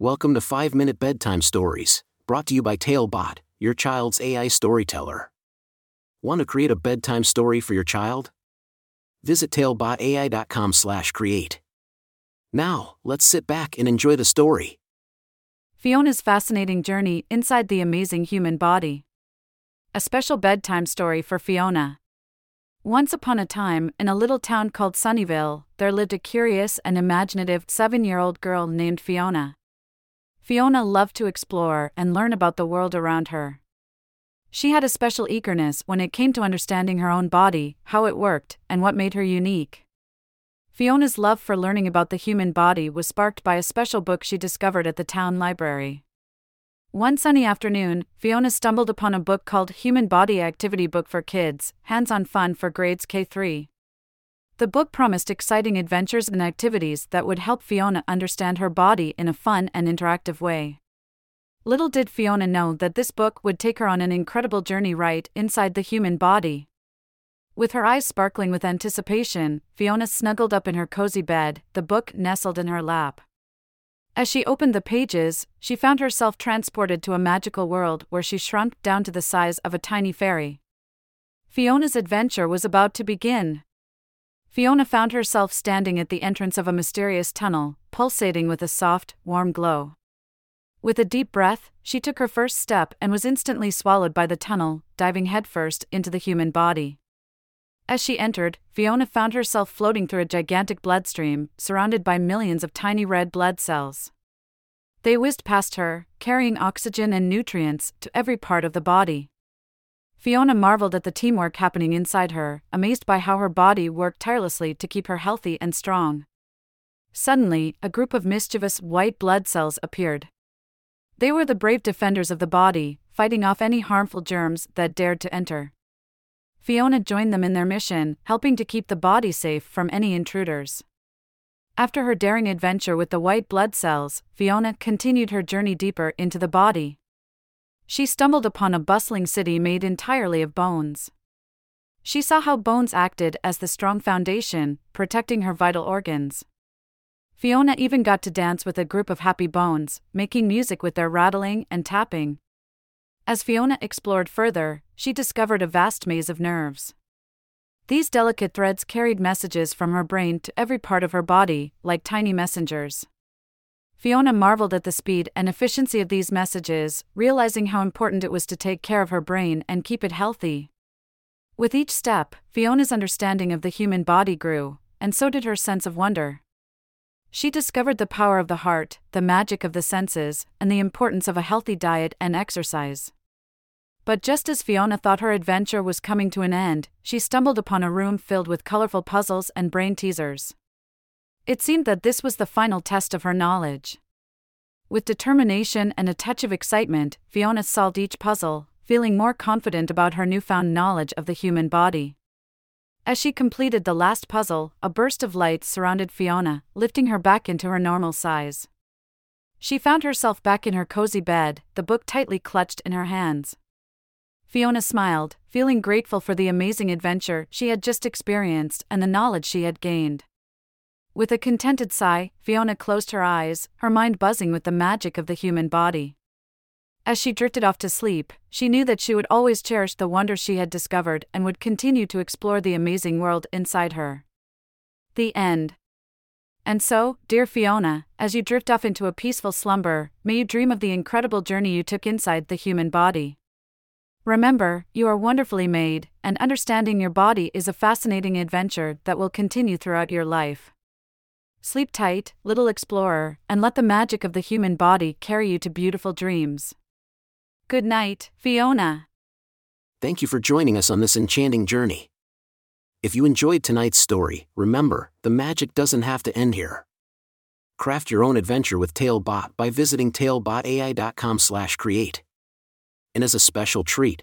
Welcome to 5 Minute Bedtime Stories, brought to you by Talebot, your child's AI storyteller. Want to create a bedtime story for your child? Visit talebotai.com/create. Now, let's sit back and enjoy the story. Fiona's fascinating journey inside the amazing human body. A special bedtime story for Fiona. Once upon a time, in a little town called Sunnyvale, there lived a curious and imaginative seven year old girl named Fiona. Fiona loved to explore and learn about the world around her. She had a special eagerness when it came to understanding her own body, how it worked, and what made her unique. Fiona's love for learning about the human body was sparked by a special book she discovered at the town library. One sunny afternoon, Fiona stumbled upon a book called Human Body Activity Book for Kids Hands on Fun for Grades K 3. The book promised exciting adventures and activities that would help Fiona understand her body in a fun and interactive way. Little did Fiona know that this book would take her on an incredible journey right inside the human body. With her eyes sparkling with anticipation, Fiona snuggled up in her cozy bed, the book nestled in her lap. As she opened the pages, she found herself transported to a magical world where she shrunk down to the size of a tiny fairy. Fiona's adventure was about to begin. Fiona found herself standing at the entrance of a mysterious tunnel, pulsating with a soft, warm glow. With a deep breath, she took her first step and was instantly swallowed by the tunnel, diving headfirst into the human body. As she entered, Fiona found herself floating through a gigantic bloodstream, surrounded by millions of tiny red blood cells. They whizzed past her, carrying oxygen and nutrients to every part of the body. Fiona marveled at the teamwork happening inside her, amazed by how her body worked tirelessly to keep her healthy and strong. Suddenly, a group of mischievous white blood cells appeared. They were the brave defenders of the body, fighting off any harmful germs that dared to enter. Fiona joined them in their mission, helping to keep the body safe from any intruders. After her daring adventure with the white blood cells, Fiona continued her journey deeper into the body she stumbled upon a bustling city made entirely of bones. She saw how bones acted as the strong foundation, protecting her vital organs. Fiona even got to dance with a group of happy bones, making music with their rattling and tapping. As Fiona explored further, she discovered a vast maze of nerves. These delicate threads carried messages from her brain to every part of her body, like tiny messengers. Fiona marveled at the speed and efficiency of these messages, realizing how important it was to take care of her brain and keep it healthy. With each step, Fiona's understanding of the human body grew, and so did her sense of wonder. She discovered the power of the heart, the magic of the senses, and the importance of a healthy diet and exercise. But just as Fiona thought her adventure was coming to an end, she stumbled upon a room filled with colorful puzzles and brain teasers. It seemed that this was the final test of her knowledge. With determination and a touch of excitement, Fiona solved each puzzle, feeling more confident about her newfound knowledge of the human body. As she completed the last puzzle, a burst of light surrounded Fiona, lifting her back into her normal size. She found herself back in her cozy bed, the book tightly clutched in her hands. Fiona smiled, feeling grateful for the amazing adventure she had just experienced and the knowledge she had gained. With a contented sigh, Fiona closed her eyes, her mind buzzing with the magic of the human body. As she drifted off to sleep, she knew that she would always cherish the wonder she had discovered and would continue to explore the amazing world inside her. The end. And so, dear Fiona, as you drift off into a peaceful slumber, may you dream of the incredible journey you took inside the human body. Remember, you are wonderfully made, and understanding your body is a fascinating adventure that will continue throughout your life. Sleep tight, little explorer, and let the magic of the human body carry you to beautiful dreams. Good night, Fiona. Thank you for joining us on this enchanting journey. If you enjoyed tonight's story, remember, the magic doesn't have to end here. Craft your own adventure with Talebot by visiting talebotai.com/create. And as a special treat,